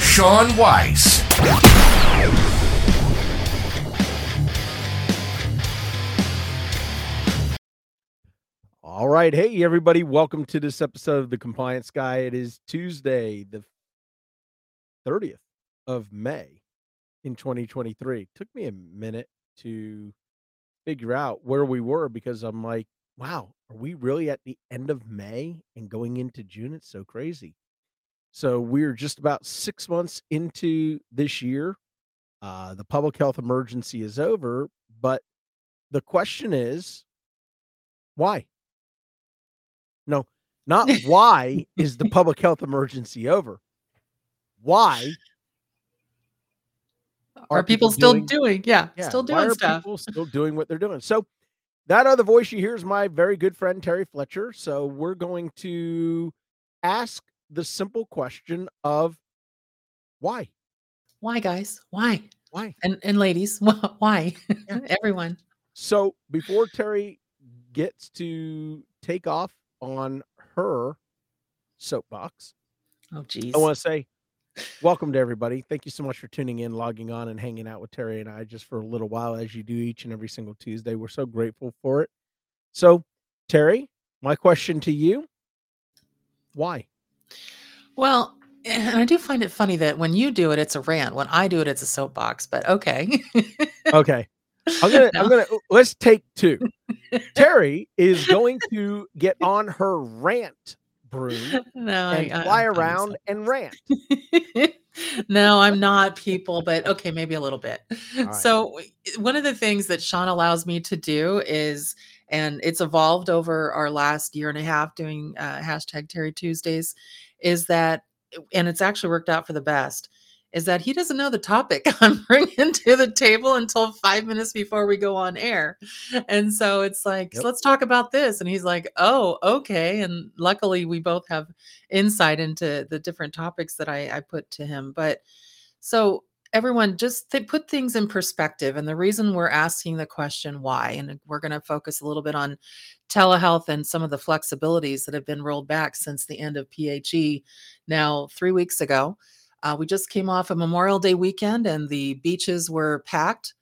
Sean Weiss. All right. Hey, everybody. Welcome to this episode of The Compliance Guy. It is Tuesday, the 30th of May in 2023. Took me a minute to figure out where we were because I'm like, wow, are we really at the end of May and going into June? It's so crazy. So we're just about six months into this year. Uh, the public health emergency is over, but the question is, why? No, not why is the public health emergency over? Why Are, Are people, people still doing- doing, yeah, yeah, still why doing are stuff? people still doing what they're doing? So that other voice you hear is my very good friend Terry Fletcher. So we're going to ask the simple question of why? Why, guys? Why? Why? And and ladies, why? Yeah. Everyone. So before Terry gets to take off on her soapbox, Oh, geez. I want to say welcome to everybody. Thank you so much for tuning in, logging on, and hanging out with Terry and I just for a little while, as you do each and every single Tuesday. We're so grateful for it. So, Terry, my question to you why? Well, and I do find it funny that when you do it, it's a rant. When I do it, it's a soapbox. But okay. Okay. I'm gonna I'm gonna let's take two. Terry is going to get on her rant broom no, and I, fly fine around and rant. no, I'm not people, but okay, maybe a little bit. right. So one of the things that Sean allows me to do is, and it's evolved over our last year and a half doing uh, hashtag Terry Tuesdays, is that, and it's actually worked out for the best, is that he doesn't know the topic I'm bringing to the table until five minutes before we go on air. And so it's like, Yep. let's talk about this. And he's like, oh, okay. And luckily, we both have insight into the different topics that I, I put to him. But so everyone just th- put things in perspective and the reason we're asking the question why? and we're going to focus a little bit on telehealth and some of the flexibilities that have been rolled back since the end of phe now three weeks ago. Uh, we just came off a memorial day weekend and the beaches were packed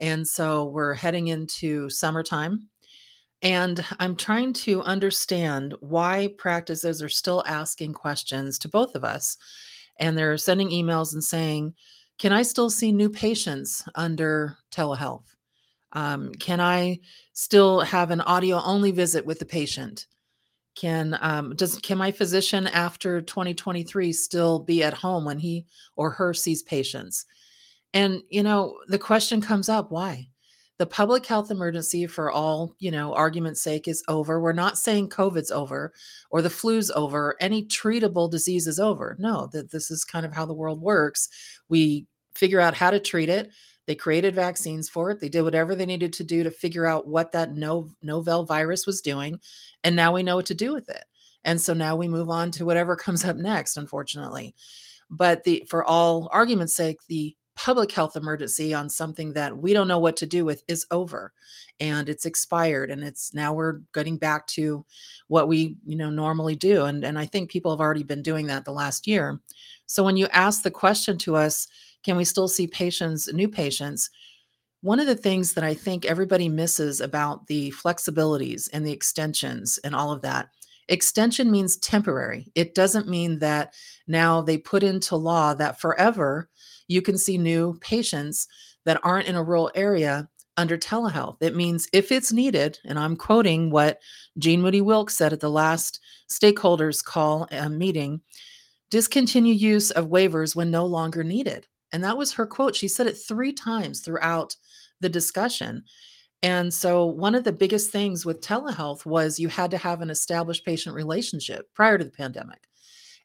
and so we're heading into summertime. And i'm trying to understand why practices are still asking questions to both of us and they're sending emails and saying, Can I still see new patients under telehealth? Um, can I still have an audio only visit with the patient? Can um, does can my physician after 2023 still be at home when he or her sees patients? And you know, the question comes up, why? The public health emergency, for all you know, argument's sake, is over. We're not saying COVID's over or the flu's over, any treatable disease is over. No, that this is kind of how the world works. We figure out how to treat it. They created vaccines for it. They did whatever they needed to do to figure out what that no, novel virus was doing. And now we know what to do with it. And so now we move on to whatever comes up next, unfortunately. But the for all argument's sake, the public health emergency on something that we don't know what to do with is over and it's expired and it's now we're getting back to what we you know normally do and and I think people have already been doing that the last year. So when you ask the question to us, can we still see patients, new patients? One of the things that I think everybody misses about the flexibilities and the extensions and all of that, extension means temporary. It doesn't mean that now they put into law that forever you can see new patients that aren't in a rural area under telehealth. It means if it's needed, and I'm quoting what Jean Moody Wilkes said at the last stakeholders call uh, meeting discontinue use of waivers when no longer needed. And that was her quote. She said it three times throughout the discussion. And so, one of the biggest things with telehealth was you had to have an established patient relationship prior to the pandemic.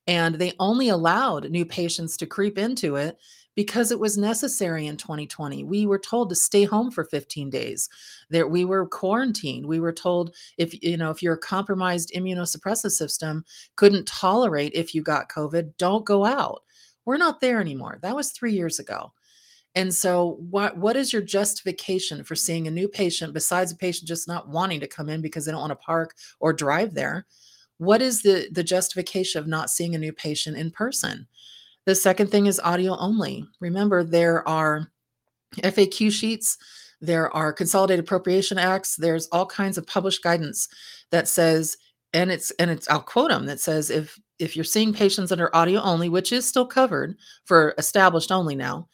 And they only allowed new patients to creep into it because it was necessary in 2020. We were told to stay home for 15 days. There we were quarantined. We were told if you know if your compromised immunosuppressive system couldn't tolerate if you got COVID, don't go out. We're not there anymore. That was 3 years ago. And so what what is your justification for seeing a new patient besides a patient just not wanting to come in because they don't want to park or drive there? What is the the justification of not seeing a new patient in person? The second thing is audio only. Remember, there are FAQ sheets, there are consolidated appropriation acts, there's all kinds of published guidance that says, and it's and it's I'll quote them that says if if you're seeing patients under audio only, which is still covered for established only now,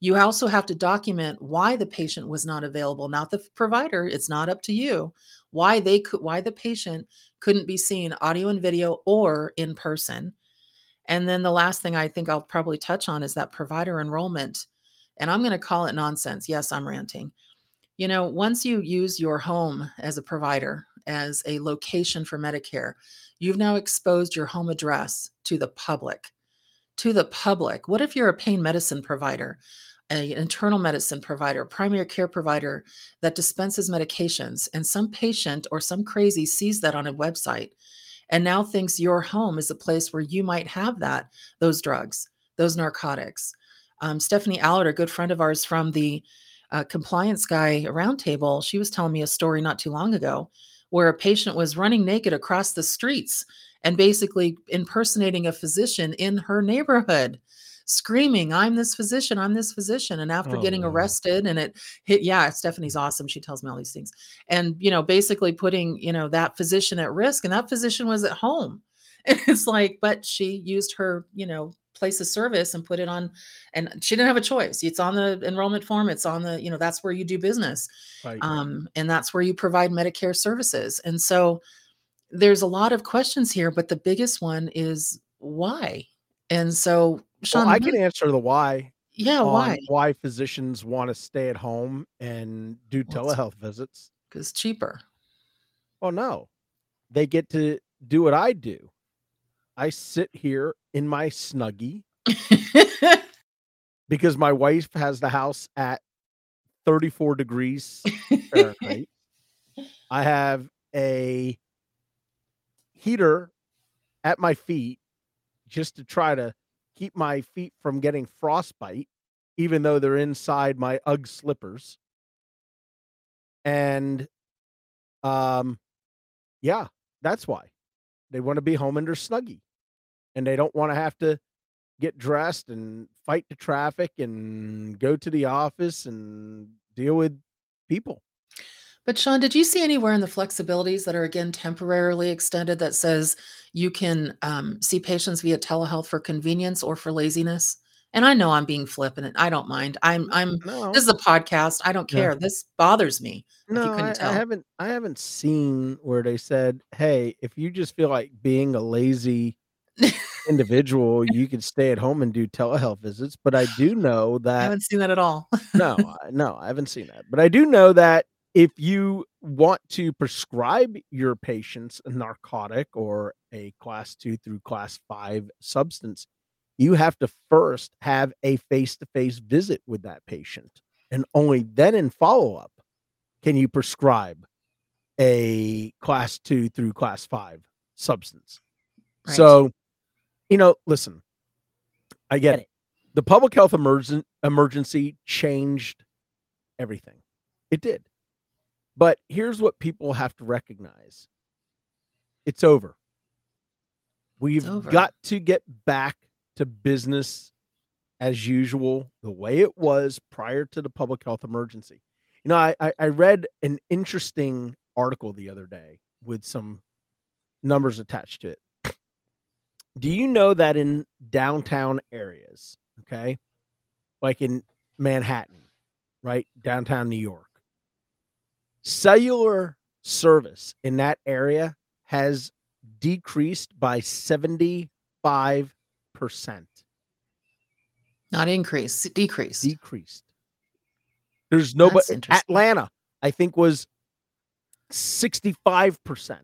you also have to document why the patient was not available, not the provider. It's not up to you. Why they could why the patient couldn't be seen audio and video or in person and then the last thing I think I'll probably touch on is that provider enrollment. And I'm going to call it nonsense. Yes, I'm ranting. You know, once you use your home as a provider, as a location for Medicare, you've now exposed your home address to the public. To the public. What if you're a pain medicine provider, an internal medicine provider, primary care provider that dispenses medications, and some patient or some crazy sees that on a website and now thinks your home is a place where you might have that those drugs those narcotics um, stephanie allard a good friend of ours from the uh, compliance guy roundtable she was telling me a story not too long ago where a patient was running naked across the streets and basically impersonating a physician in her neighborhood screaming, I'm this physician, I'm this physician. And after Oh, getting arrested and it hit, yeah, Stephanie's awesome. She tells me all these things. And, you know, basically putting, you know, that physician at risk. And that physician was at home. And it's like, but she used her, you know, place of service and put it on, and she didn't have a choice. It's on the enrollment form. It's on the, you know, that's where you do business. Right. Um, and that's where you provide Medicare services. And so there's a lot of questions here, but the biggest one is why? And so, Sean, well, I can answer the why. yeah, why? Why physicians want to stay at home and do Well, telehealth visits? Because cheaper. Oh no, they get to do what I do. I sit here in my snuggie because my wife has the house at 34 degrees Fahrenheit. I have a heater at my feet just to try to keep my feet from getting frostbite, even though they're inside my UGG slippers. And um yeah, that's why. They want to be home in their snuggie. And they don't want to have to get dressed and fight the traffic and go to the office and deal with people. But Sean, did you see anywhere in the flexibilities that are again temporarily extended that says you can um, see patients via telehealth for convenience or for laziness? And I know I'm being flippant. and I don't mind. I'm I'm No, this is a podcast. I don't care. This bothers me. if you no, couldn't I, I haven't. I haven't seen where they said, "Hey, if you just feel like being a lazy individual, you could stay at home and do telehealth visits." But I do know that I haven't seen that at all. no, no, I haven't seen that. But I do know that if you want to prescribe your patients a narcotic or a class two through class five substance, you have to first have a face to face visit with that patient. And only then in follow up can you prescribe a class two through class five substance. Right. So, you know, listen, I get Get it. The public health emergen- emergency changed everything. It did. But here's what people have to recognize it's over. We've over. got to get back to business as usual, the way it was prior to the public health emergency. You know, I, I, read an interesting article the other day with some numbers attached to it. Do you know that in downtown areas, okay, like in Manhattan, right, downtown New York, cellular service in that area has decreased by 75%. Not increase, decrease. Decreased. There's nobody. Atlanta, I think, was 65%.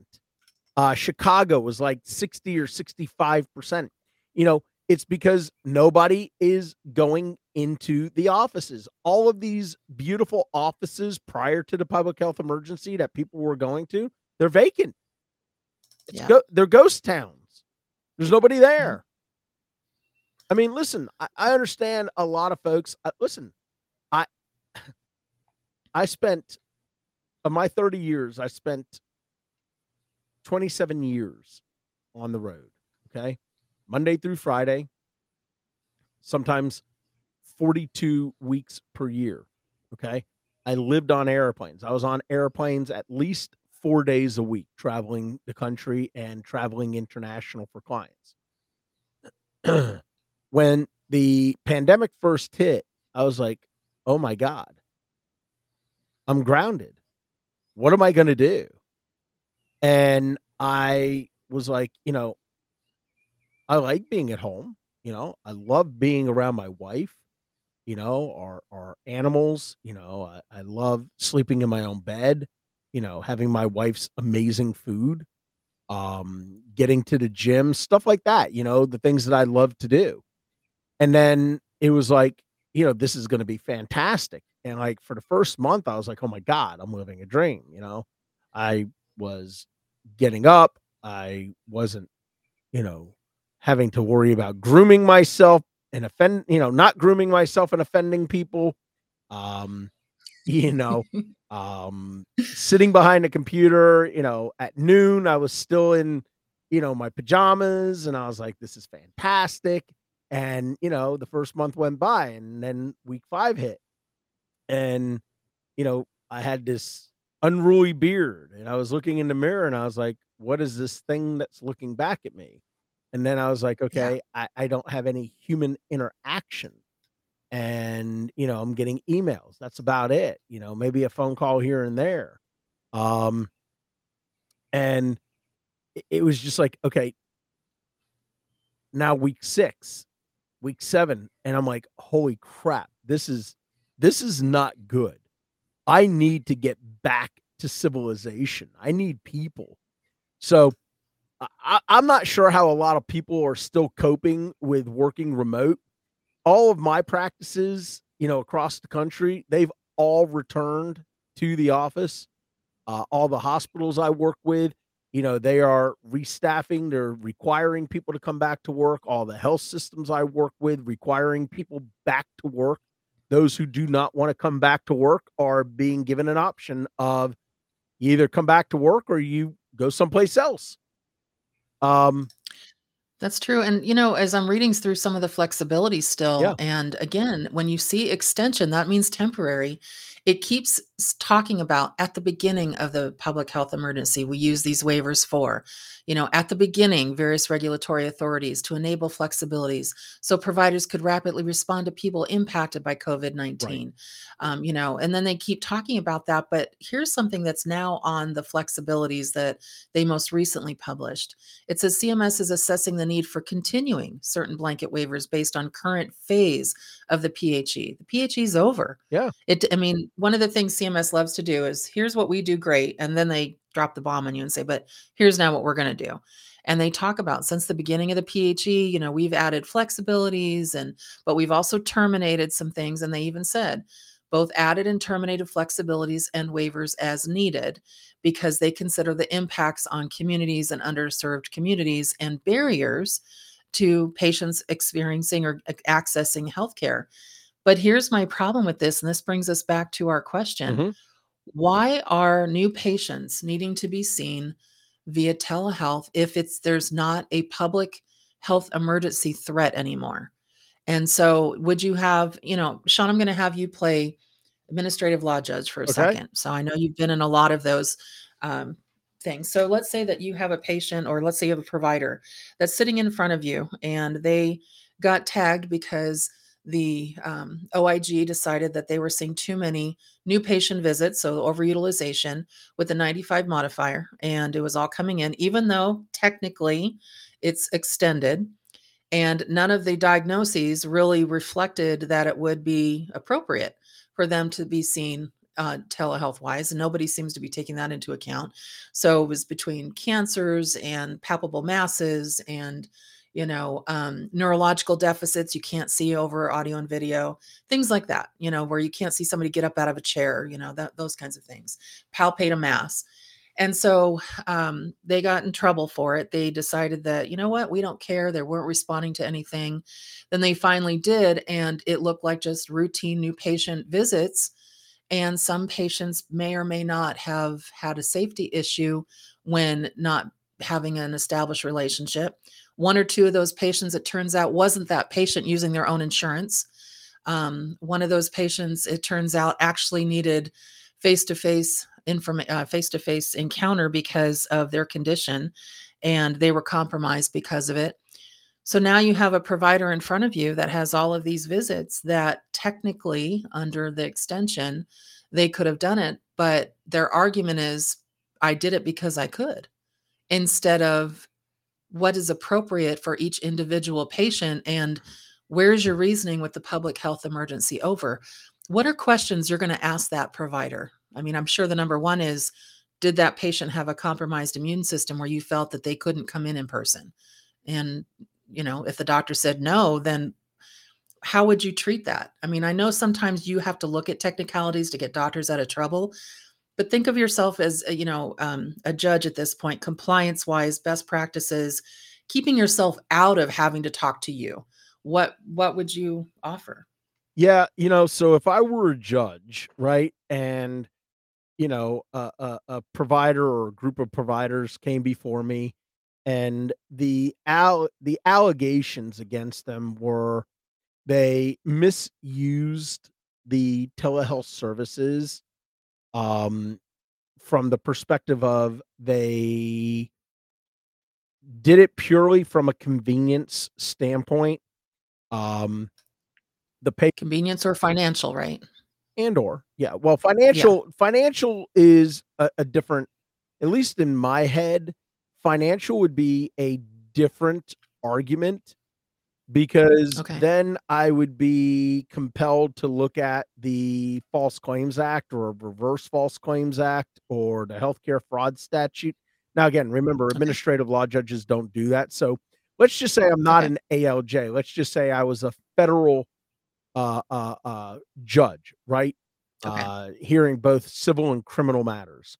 Uh, Chicago was like 60 or 65%. You know, it's because nobody is going into the offices. All of these beautiful offices prior to the public health emergency that people were going to, they're vacant. It's Yeah. go- they're ghost towns. There's nobody there. I mean, listen, I, I understand a lot of folks. Uh, listen, I I spent of my 30 years, I spent 27 years on the road. Okay. Monday through Friday, sometimes 42 weeks per year. Okay. I lived on airplanes. I was on airplanes at least four days a week, traveling the country and traveling international for clients. when the pandemic first hit, I was like, oh my God, I'm grounded. What am I going to do? And I was like, you know, I like being at home. You know, I love being around my wife, you know, our, our animals. You know, I, I love sleeping in my own bed, you know, having my wife's amazing food, um, getting to the gym, stuff like that, you know, the things that I love to do. And then it was like, you know, this is going to be fantastic. And like for the first month, I was like, oh my God, I'm living a dream. You know, I was getting up. I wasn't, you know, having to worry about grooming myself and offend, you know, not grooming myself and offending people. Um, you know, um, sitting behind a computer, you know, at noon, I was still in, you know, my pajamas and I was like, this is fantastic. And, you know, the first month went by and then week five hit. And, you know, I had this unruly beard and I was looking in the mirror and I was like, what is this thing that's looking back at me? And then I was like, okay, I, I don't have any human interaction. And, you know, I'm getting emails. That's about it. You know, maybe a phone call here and there. Um, and it, it was just like, okay, now week six, week seven, and I'm like, holy crap, this is this is not good. I need to get back to civilization. I need people. So I- I'm not sure how a lot of people are still coping with working remote. All of my practices, you know, across the country, they've all returned to the office. Uh, all the hospitals I work with, you know, they are restaffing. They're requiring people to come back to work. All the health systems I work with requiring people back to work. Those who do not want to come back to work are being given an option of you either come back to work or you go someplace else. Um, That's true. And, you know, as I'm reading through some of the flexibility still, Yeah. and again, when you see extension, that means temporary. It keeps talking about at the beginning of the public health emergency, we use these waivers for, you know, at the beginning, various regulatory authorities to enable flexibilities so providers could rapidly respond to people impacted by COVID 19. Um, you know, and then they keep talking about that. But here's something that's now on the flexibilities that they most recently published. It says CMS is assessing the need for continuing certain blanket waivers based on current phase of the PHE. The PHE is over. Yeah. It I mean, one of the things CMS loves to do is here's what we do great and then they drop the bomb on you and say, "But here's now what we're going to do." And they talk about since the beginning of the PHE, you know, we've added flexibilities and but we've also terminated some things and they even said both added and terminated flexibilities and waivers as needed because they consider the impacts on communities and underserved communities and barriers to patients experiencing or ac- accessing healthcare. But here's my problem with this, and this brings us back to our question Mhm. why are new patients needing to be seen via telehealth if it's there's not a public health emergency threat anymore and so would you have you know sean i'm going to have you play administrative law judge for a Okay. second so i know you've been in a lot of those um, things so let's say that you have a patient or let's say you have a provider that's sitting in front of you and they got tagged because the um, oig decided that they were seeing too many new patient visits, so overutilization with the 95 modifier, and it was all coming in, even though technically it's extended. And none of the diagnoses really reflected that it would be appropriate for them to be seen uh, telehealth wise. And nobody seems to be taking that into account. So it was between cancers and palpable masses and you know, um, neurological deficits you can't see over audio and video, things like that, you know, where you can't see somebody get up out of a chair, you know, that those kinds of things. Palpate a mass. And so um, they got in trouble for it. They decided that, you know what, we don't care. They weren't responding to anything. Then they finally did. And it looked like just routine new patient visits. And some patients may or may not have had a safety issue when not having an established relationship. One or two of those patients, it turns out, wasn't that patient using their own insurance. Um, one of those patients, it turns out, actually needed face to face information face to face encounter because of their condition and they were compromised because of it so now you have a provider in front of you that has all of these visits that technically under the extension they could have done it but their argument is i did it because i could instead of what is appropriate for each individual patient and where's your reasoning with the public health emergency over what are questions you're going to ask that provider I mean, I'm sure the number one is did that patient have a compromised immune system where you felt that they couldn't come in in person? And, you know, if the doctor said no, then how would you treat that? I mean, I know sometimes you have to look at technicalities to get doctors out of trouble, but think of yourself as, you know, um, a judge at this point, compliance wise, best practices, keeping yourself out of having to talk to you. What what would you offer? Yeah, you know, so if I were a judge, right, and you know, a, a, a provider or a group of providers came before me, and the al- the allegations against them were they misused the telehealth services um, from the perspective of they did it purely from a convenience standpoint. Um, the pay convenience or financial, right? and or yeah well financial yeah. financial is a, a, different at least in my head financial would be a different argument because okay. then i would be compelled to look at the false claims act or reverse false claims act or the healthcare fraud statute now again remember administrative okay. law judges don't do that so let's just say i'm not okay. an alj let's just say i was a federal uh, uh, uh, judge, right? Uh, hearing both civil and criminal matters.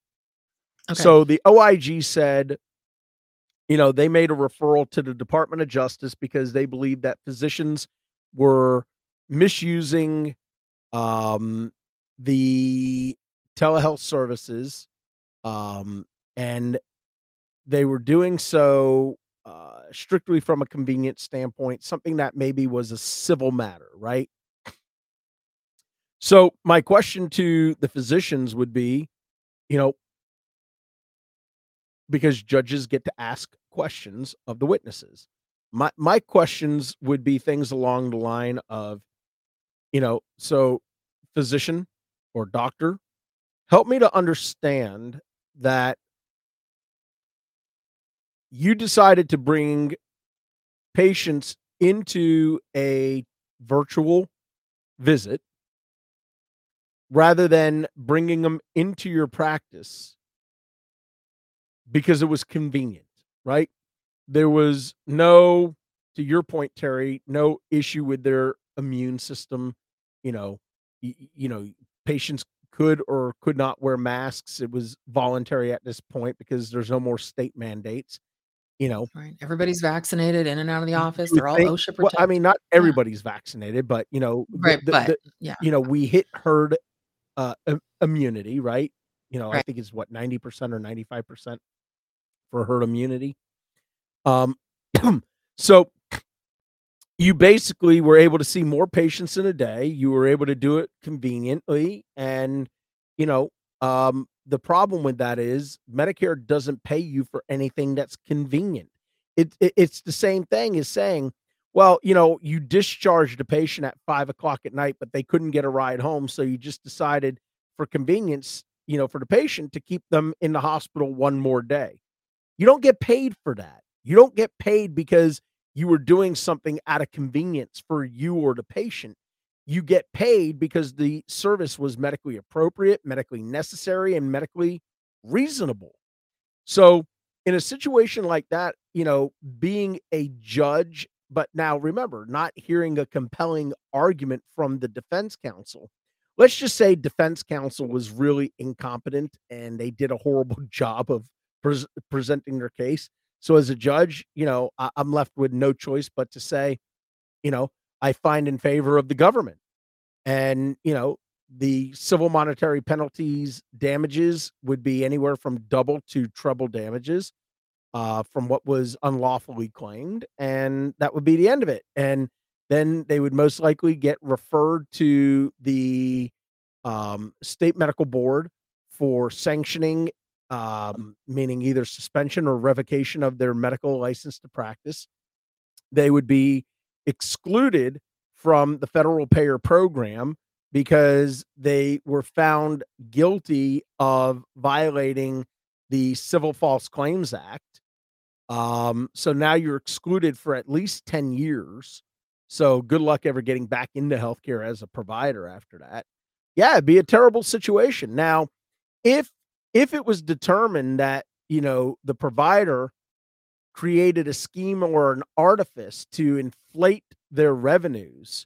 Okay. So the OIG said, you know, they made a referral to the Department of Justice because they believed that physicians were misusing um, the telehealth services um, and they were doing so uh, strictly from a convenience standpoint, something that maybe was a civil matter, right? So my question to the physicians would be, you know, because judges get to ask questions of the witnesses. My my questions would be things along the line of, you know, so physician or doctor, help me to understand that you decided to bring patients into a virtual visit rather than bringing them into your practice because it was convenient, right? There was no, to your point, Terry, no issue with their immune system. You know, you, you know, patients could or could not wear masks. It was voluntary at this point because there's no more state mandates. You know, right? Everybody's vaccinated in and out of the office. They're all think, OSHA protected. Well, I mean, not everybody's yeah. vaccinated, but you know, right? The, but the, yeah, you know, we hit herd uh, immunity, right? You know, right. I think it's what 90% or 95% for herd immunity. Um, so you basically were able to see more patients in a day. You were able to do it conveniently. And, you know, um, the problem with that is Medicare doesn't pay you for anything that's convenient. It, it, it's the same thing as saying, well, you know, you discharged a patient at five o'clock at night, but they couldn't get a ride home. So you just decided for convenience, you know, for the patient to keep them in the hospital one more day. You don't get paid for that. You don't get paid because you were doing something out of convenience for you or the patient. You get paid because the service was medically appropriate, medically necessary, and medically reasonable. So in a situation like that, you know, being a judge, but now remember, not hearing a compelling argument from the defense counsel. Let's just say defense counsel was really incompetent and they did a horrible job of pres presenting their case. So as a judge, you know, I, I'm left with no choice but to say, you know, I find in favor of the government. And, you know, the civil monetary penalties damages would be anywhere from double to treble damages uh, from what was unlawfully claimed. And that would be the end of it. And then they would most likely get referred to the um, state medical board for sanctioning, um, meaning either suspension or revocation of their medical license to practice. They would be excluded from the federal payer program because they were found guilty of violating the Civil False Claims Act. Um, so now you're excluded for at least 10 years. So good luck ever getting back into healthcare as a provider after that. Yeah, it'd be a terrible situation. Now, if if it was determined that, you know, the provider created a scheme or an artifice to inflate their revenues,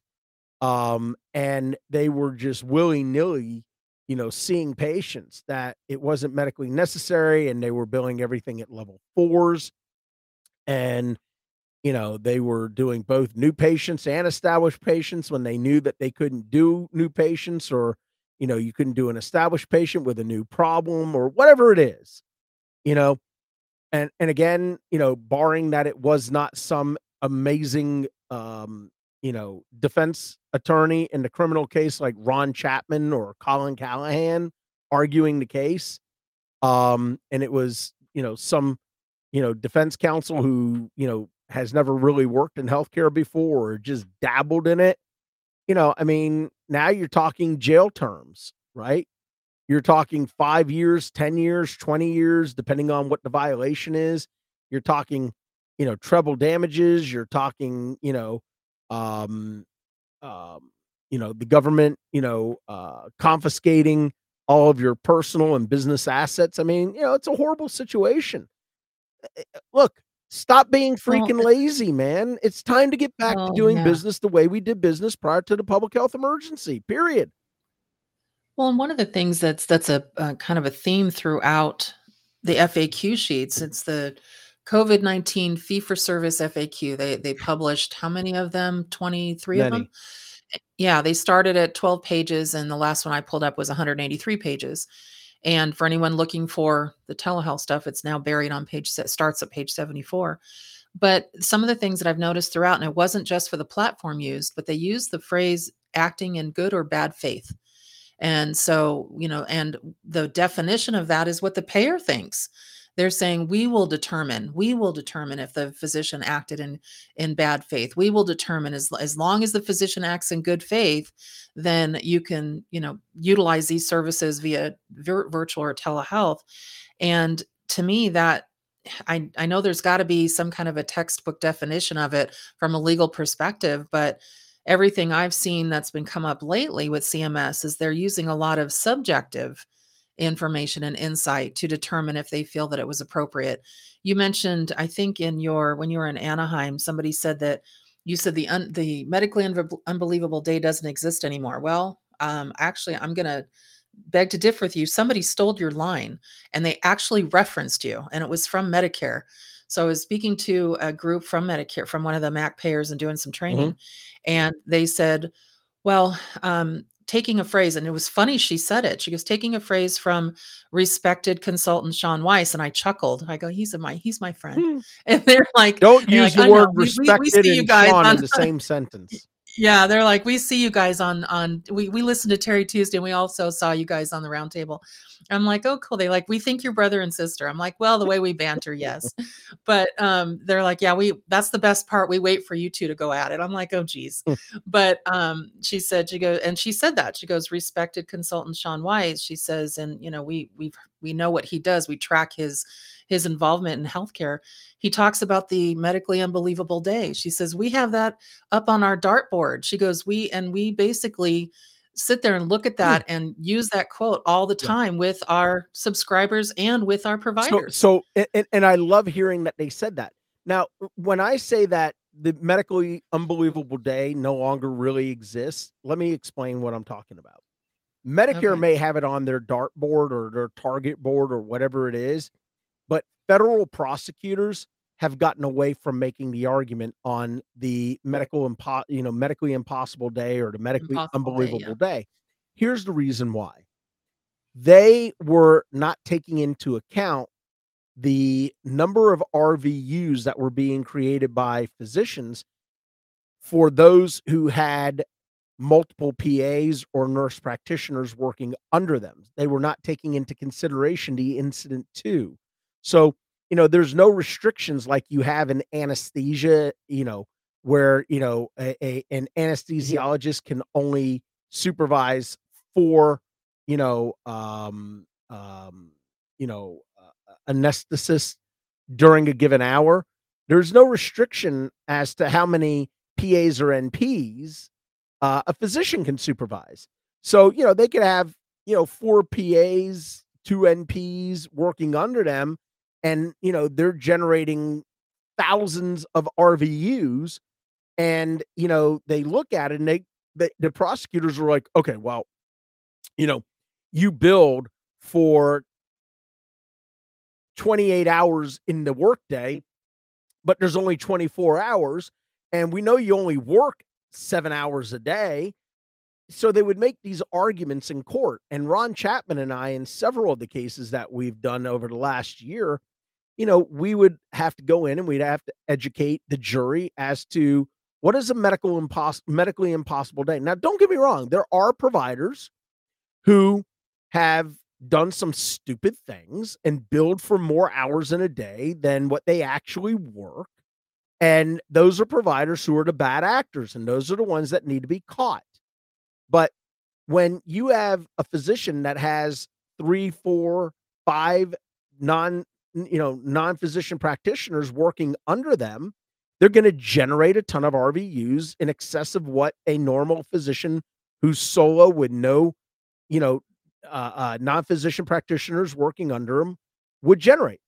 um, and they were just willy nilly, you know, seeing patients that it wasn't medically necessary, and they were billing everything at level fours, and you know they were doing both new patients and established patients when they knew that they couldn't do new patients or you know you couldn't do an established patient with a new problem or whatever it is you know? And and again you know barring that it was not some amazing um you know defense attorney in the criminal case like Ron Chapman or Colin Callahan arguing the case um and it was you know some you know defense counsel who you know has never really worked in healthcare before or just dabbled in it, you know, I mean, now you're talking jail terms, right? You're talking five years, 10 years, 20 years, depending on what the violation is. You're talking, you know, treble damages. You're talking, you know, um, um, you know, the government, you know, uh, confiscating all of your personal and business assets. I mean, you know, it's a horrible situation. Eh, eh, look, Stop being freaking lazy, man. It's time to get back to doing yeah. business the way we did business prior to the public health emergency. Period. Well, and one of the things that's that's a, a kind of a theme throughout the FAQ sheets, it's the COVID nineteen fee for service FAQ. They they published how many of them? Twenty three of them. Yeah, they started at twelve pages, and the last one I pulled up was one hundred eighty three pages. And for anyone looking for the telehealth stuff, it's now buried on page starts at page 74. But some of the things that I've noticed throughout, and it wasn't just for the platform used, but they use the phrase acting in good or bad faith. And so, you know, and the definition of that is what the payer thinks they're saying we will determine we will determine if the physician acted in in bad faith. We will determine as, as long as the physician acts in good faith then you can you know utilize these services via vir- virtual or telehealth. And to me that I, I know there's got to be some kind of a textbook definition of it from a legal perspective, but everything I've seen that's been come up lately with CMS is they're using a lot of subjective information and insight to determine if they feel that it was appropriate. You mentioned, I think, in your when you were in Anaheim, somebody said that you said the un, the medically un- unbelievable day doesn't exist anymore. Well, um, actually, I'm going to beg to differ with you. Somebody stole your line, and they actually referenced you, and it was from Medicare. So I was speaking to a group from Medicare, from one of the MAC payers, and doing some training, mm-hmm. and they said, "Well, um, taking a phrase, and it was funny she said it. She goes, taking a phrase from respected consultant Sean Weiss, and I chuckled. I go, he's a my he's my friend. Hmm. And they're like, don't use like, the word respected we, we, we and Sean on, in the same sentence yeah they're like we see you guys on on we we listened to terry tuesday and we also saw you guys on the roundtable i'm like oh cool they like we think you're brother and sister i'm like well the way we banter yes but um they're like yeah we that's the best part we wait for you two to go at it i'm like oh geez hmm. but um she said she goes and she said that she goes respected consultant sean weiss she says and you know we we we know what he does we track his his involvement in healthcare. He talks about the medically unbelievable day. She says, We have that up on our dartboard. She goes, We, and we basically, sit there and look at hmm. that and use that quote all the Yeah. time with our subscribers and with our providers. so a- and, and I love hearing that they said that. Now, when I say that the medically unbelievable day no longer really exists, let me explain what I'm talking about. Medicare Okay. may have it on their dartboard or their target board or whatever it is, but federal prosecutors have gotten away from making the argument on the medical impo- you know medically impossible day or the medically Impossible day, unbelievable yeah. day. Here's the reason why. They were not taking into account the number of RVUs that were being created by physicians for those who had multiple PAs or nurse practitioners working under them. They were not taking into consideration the incident to. So, you know, there's no restrictions like you have in anesthesia, you know, where, you know, a, a- an anesthesiologist can only supervise four, you know, um, um, you know, uh, anesthetists during a given hour. There's no restriction as to how many PAs or NPs uh, a physician can supervise. So, you know, they could have, you know, four PAs, two NPs working under them, and, you know, they're generating thousands of RVUs. And, you know, they look at it and they, the, the prosecutors are like, okay, well, you know, you build for 28 hours in the workday, but there's only 24 hours. And we know you only work seven hours a day. So they would make these arguments in court. And Ron Chapman and I, in several of the cases that we've done over the last year, you know, we would have to go in and we'd have to educate the jury as to what is a medical impos- medically impossible day. Now, don't get me wrong, there are providers who have done some stupid things and billed for more hours in a day than what they actually work. And those are providers who are the bad actors, and those are the ones that need to be caught. But when you have a physician that has three, four, five non, you know, non-physician practitioners working under them, they're going to generate a ton of RVUs in excess of what a normal physician who's solo with no, you know, uh, uh, non-physician practitioners working under him would generate.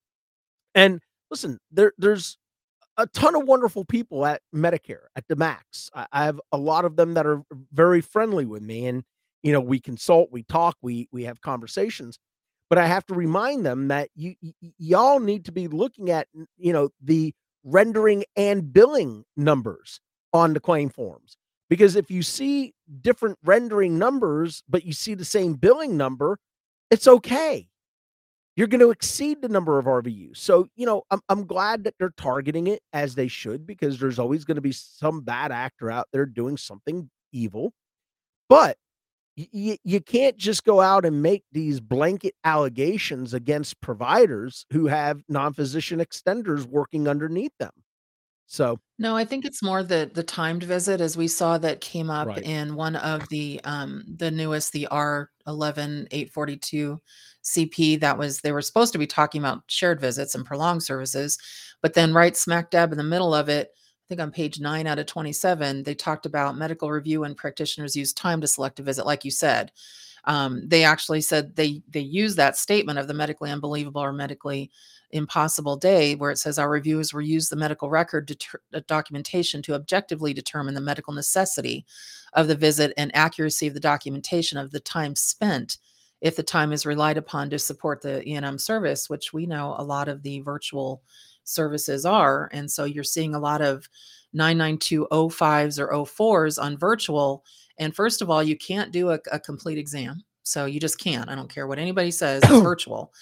And listen, there there's a ton of wonderful people at Medicare at the MACs. I, I have a lot of them that are very friendly with me, and you know we consult, we talk, we we have conversations. But I have to remind them that you y- y'all need to be looking at you know the rendering and billing numbers on the claim forms because if you see different rendering numbers but you see the same billing number it's okay you're going to exceed the number of RVUs. So, you know, I'm, I'm glad that they're targeting it as they should because there's always going to be some bad actor out there doing something evil. But y- you can't just go out and make these blanket allegations against providers who have non-physician extenders working underneath them. So, No, I think it's more the the timed visit as we saw that came up Right. in one of the um the newest the R11 842 CP that was they were supposed to be talking about shared visits and prolonged services, but then right smack dab in the middle of it, I think on page 9 out of 27, they talked about medical review and practitioners use time to select a visit like you said. Um, they actually said they they use that statement of the medically unbelievable or medically impossible day where it says our reviewers will use the medical record deter- uh, documentation to objectively determine the medical necessity of the visit and accuracy of the documentation of the time spent if the time is relied upon to support the E&M service which we know a lot of the virtual services are and so you're seeing a lot of 99205s or 04s on virtual and first of all you can't do a, a complete exam so you just can't i don't care what anybody says it's virtual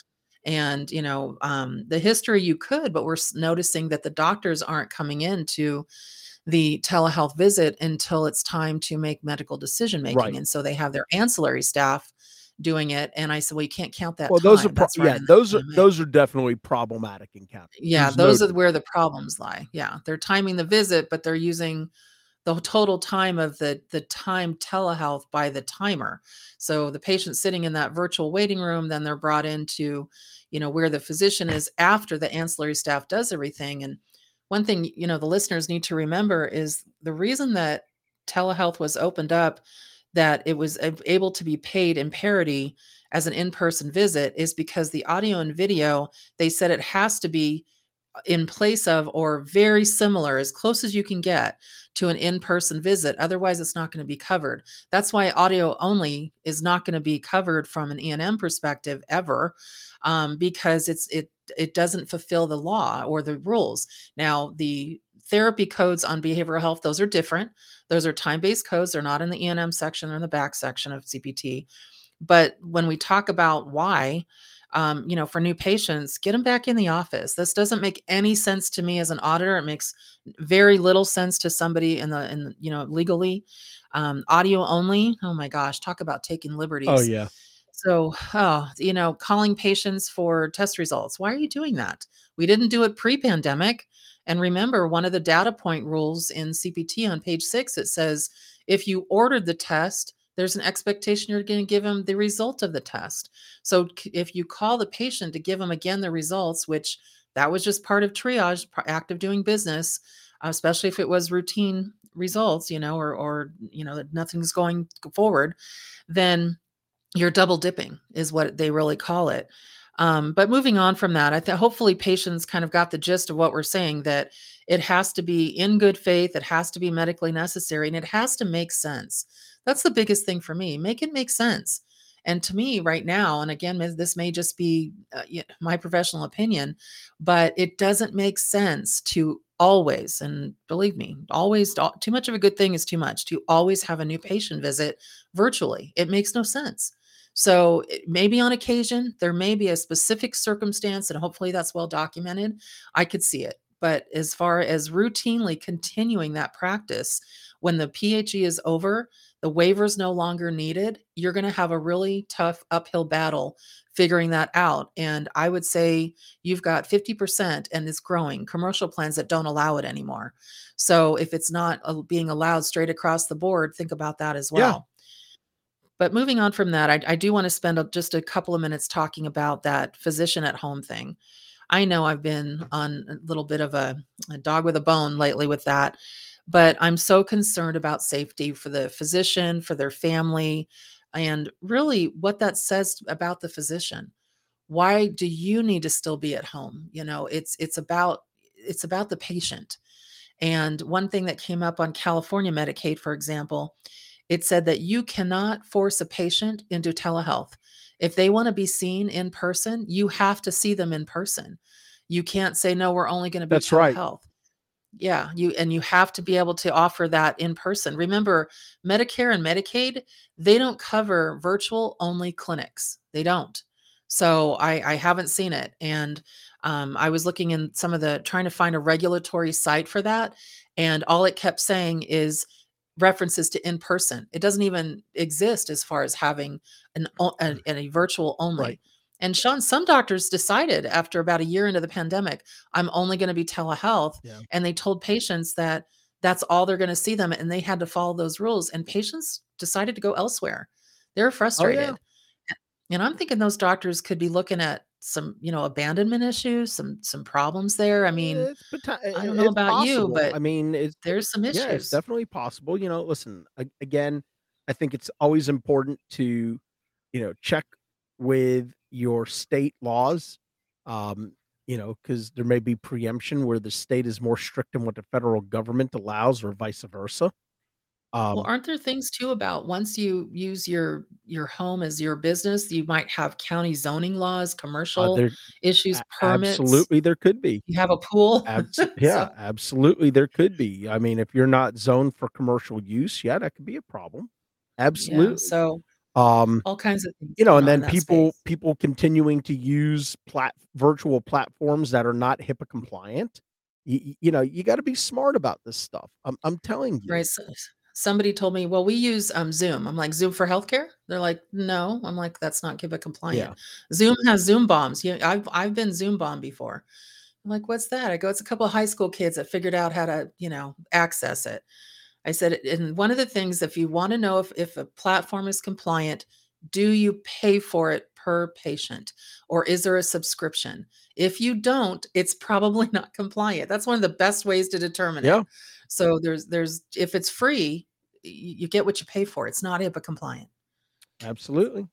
and you know um, the history you could but we're noticing that the doctors aren't coming into the telehealth visit until it's time to make medical decision making Right. and so they have their ancillary staff doing it and i said well you can't count that well, those are pro- right yeah, those are those are definitely problematic encounters. yeah There's no those are where the problems lie. Yeah they're timing the visit but they're using the total time of the the time telehealth by the timer. So the patient sitting in that virtual waiting room then they're brought into you know where the physician is after the ancillary staff does everything and one thing you know the listeners need to remember is the reason that telehealth was opened up that it was able to be paid in parity as an in-person visit is because the audio and video they said it has to be in place of or very similar as close as you can get to an in-person visit otherwise it's not going to be covered. That's why audio only is not going to be covered from an e&m perspective ever um, because it's it it doesn't fulfill the law or the rules. Now the therapy codes on behavioral health those are different those are time-based codes they're not in the e&m section or in the back section of cpt but when we talk about why um, you know, for new patients, get them back in the office. This doesn't make any sense to me as an auditor. It makes very little sense to somebody in the, in you know, legally. Um, audio only. Oh my gosh, talk about taking liberties. Oh yeah. So, oh, you know, calling patients for test results. Why are you doing that? We didn't do it pre-pandemic. And remember, one of the data point rules in CPT on page six, it says if you ordered the test, there's an expectation you're going to give them the result of the test. So if you call the patient to give them again the results, which that was just part of triage, act of doing business, especially if it was routine results, you know, or or you know that nothing's going forward, then you're double dipping is what they really call it. Um, but moving on from that, I think hopefully patients kind of got the gist of what we're saying that it has to be in good faith, it has to be medically necessary, and it has to make sense. That's the biggest thing for me. Make it make sense. And to me, right now, and again, this may just be uh, my professional opinion, but it doesn't make sense to always, and believe me, always, too much of a good thing is too much, to always have a new patient visit virtually. It makes no sense. So maybe on occasion, there may be a specific circumstance, and hopefully that's well documented. I could see it. But as far as routinely continuing that practice, when the PHE is over, the waiver is no longer needed, you're going to have a really tough uphill battle figuring that out. And I would say you've got 50% and it's growing commercial plans that don't allow it anymore. So if it's not uh, being allowed straight across the board, think about that as well. Yeah. But moving on from that, I, I do want to spend just a couple of minutes talking about that physician at home thing. I know I've been on a little bit of a, a dog with a bone lately with that but I'm so concerned about safety for the physician, for their family, and really what that says about the physician. Why do you need to still be at home? You know, it's it's about it's about the patient. And one thing that came up on California Medicaid, for example, it said that you cannot force a patient into telehealth. If they want to be seen in person, you have to see them in person. You can't say, no, we're only going to be That's telehealth. right yeah you and you have to be able to offer that in person remember medicare and medicaid they don't cover virtual only clinics they don't so i i haven't seen it and um, i was looking in some of the trying to find a regulatory site for that and all it kept saying is references to in person it doesn't even exist as far as having an a, mm. a virtual only right. And Sean, some doctors decided after about a year into the pandemic, I'm only going to be telehealth. Yeah. And they told patients that that's all they're going to see them. And they had to follow those rules. And patients decided to go elsewhere. They're frustrated. Oh, yeah. And I'm thinking those doctors could be looking at some, you know, abandonment issues, some some problems there. I mean, it's, I don't know about possible. you, but I mean, it's, there's some issues. Yeah, it's definitely possible. You know, listen, again, I think it's always important to, you know, check with your state laws um you know because there may be preemption where the state is more strict than what the federal government allows or vice versa um, well aren't there things too about once you use your your home as your business you might have county zoning laws uh, commercial uh, issues permits? absolutely there could be. You have a pool? Yeah so. absolutely there could be. I mean if you're not zoned for commercial use yeah that could be a problem. Absolutely. yeah, so um all kinds of things you know and then people space. people continuing to use plat virtual platforms that are not hipaa compliant you, you know you got to be smart about this stuff. I'm, I'm telling you. Right so, somebody told me well we use um zoom i'm like zoom for healthcare they're like no i'm like that's not hipaa compliant yeah. zoom has zoom bombs yeah i've i've been zoom bombed before i'm like what's that i go it's a couple of high school kids that figured out how to you know access it I said, and one of the things, if you want to know if, if a platform is compliant, do you pay for it per patient or is there a subscription? If you don't, it's probably not compliant. That's one of the best ways to determine yeah. it. So there's there's if it's free, you get what you pay for. It's not HIPAA compliant. Absolutely.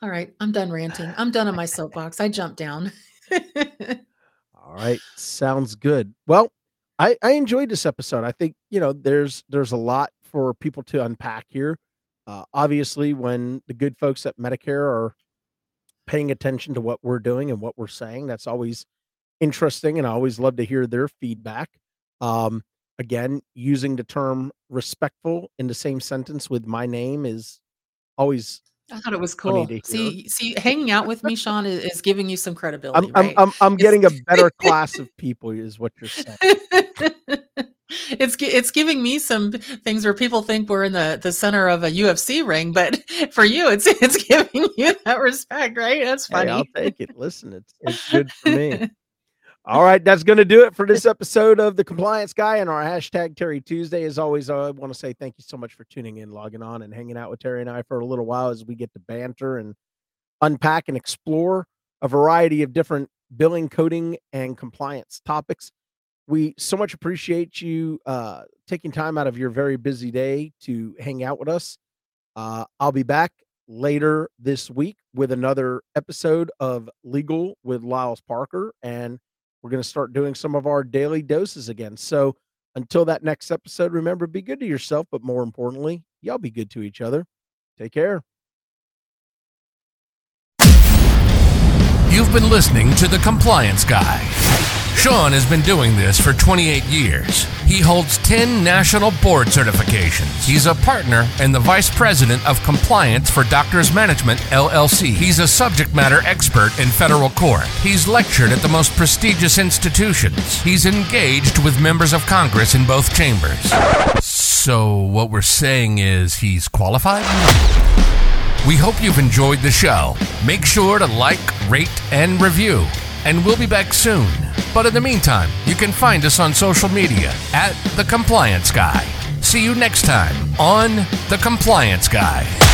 All right, I'm done ranting. I'm done on my soapbox. I jumped down. All right. Sounds good. Well, I, I enjoyed this episode. I think, you know, there's there's a lot for people to unpack here. Uh, obviously, when the good folks at Medicare are paying attention to what we're doing and what we're saying, that's always interesting. And I always love to hear their feedback. Um, again, using the term respectful in the same sentence with my name is always I thought it was cool. See, see, hanging out with me, Sean, is, is giving you some I'm credibility, I'm? I'm, I'm getting a better class of people is what you're saying. it's it's giving me some things where people think we're in the the center of a UFC ring, but for you, it's it's giving you that respect, right? That's Hey, I'll take it. Listen, it's it's good for me. All right, that's going to do it for this episode of the Compliance Guy and our hashtag Terry Tuesday. As always, I want to say thank you so much for tuning in, logging on, and hanging out with Terry and I for a little while as we get to banter and unpack and explore a variety of different billing, coding, and compliance topics. We so much appreciate you uh, taking time out of your very busy day to hang out with us. Uh, I'll be back later this week with another episode of Legal with Lyles Parker, and we're going to start doing some of our daily doses again. So until that next episode, remember be good to yourself, but more importantly, y'all be good to each other. Take care. You've been listening to The Compliance Guy. Sean has been doing this for 28 years. He holds 10 national board certifications. He's a partner and the vice president of compliance for Doctors Management LLC. He's a subject matter expert in federal court. He's lectured at the most prestigious institutions. He's engaged with members of Congress in both chambers. So, what we're saying is he's qualified? We hope you've enjoyed the show. Make sure to like, rate, and review. And we'll be back soon. But in the meantime, you can find us on social media at The Compliance Guy. See you next time on The Compliance Guy.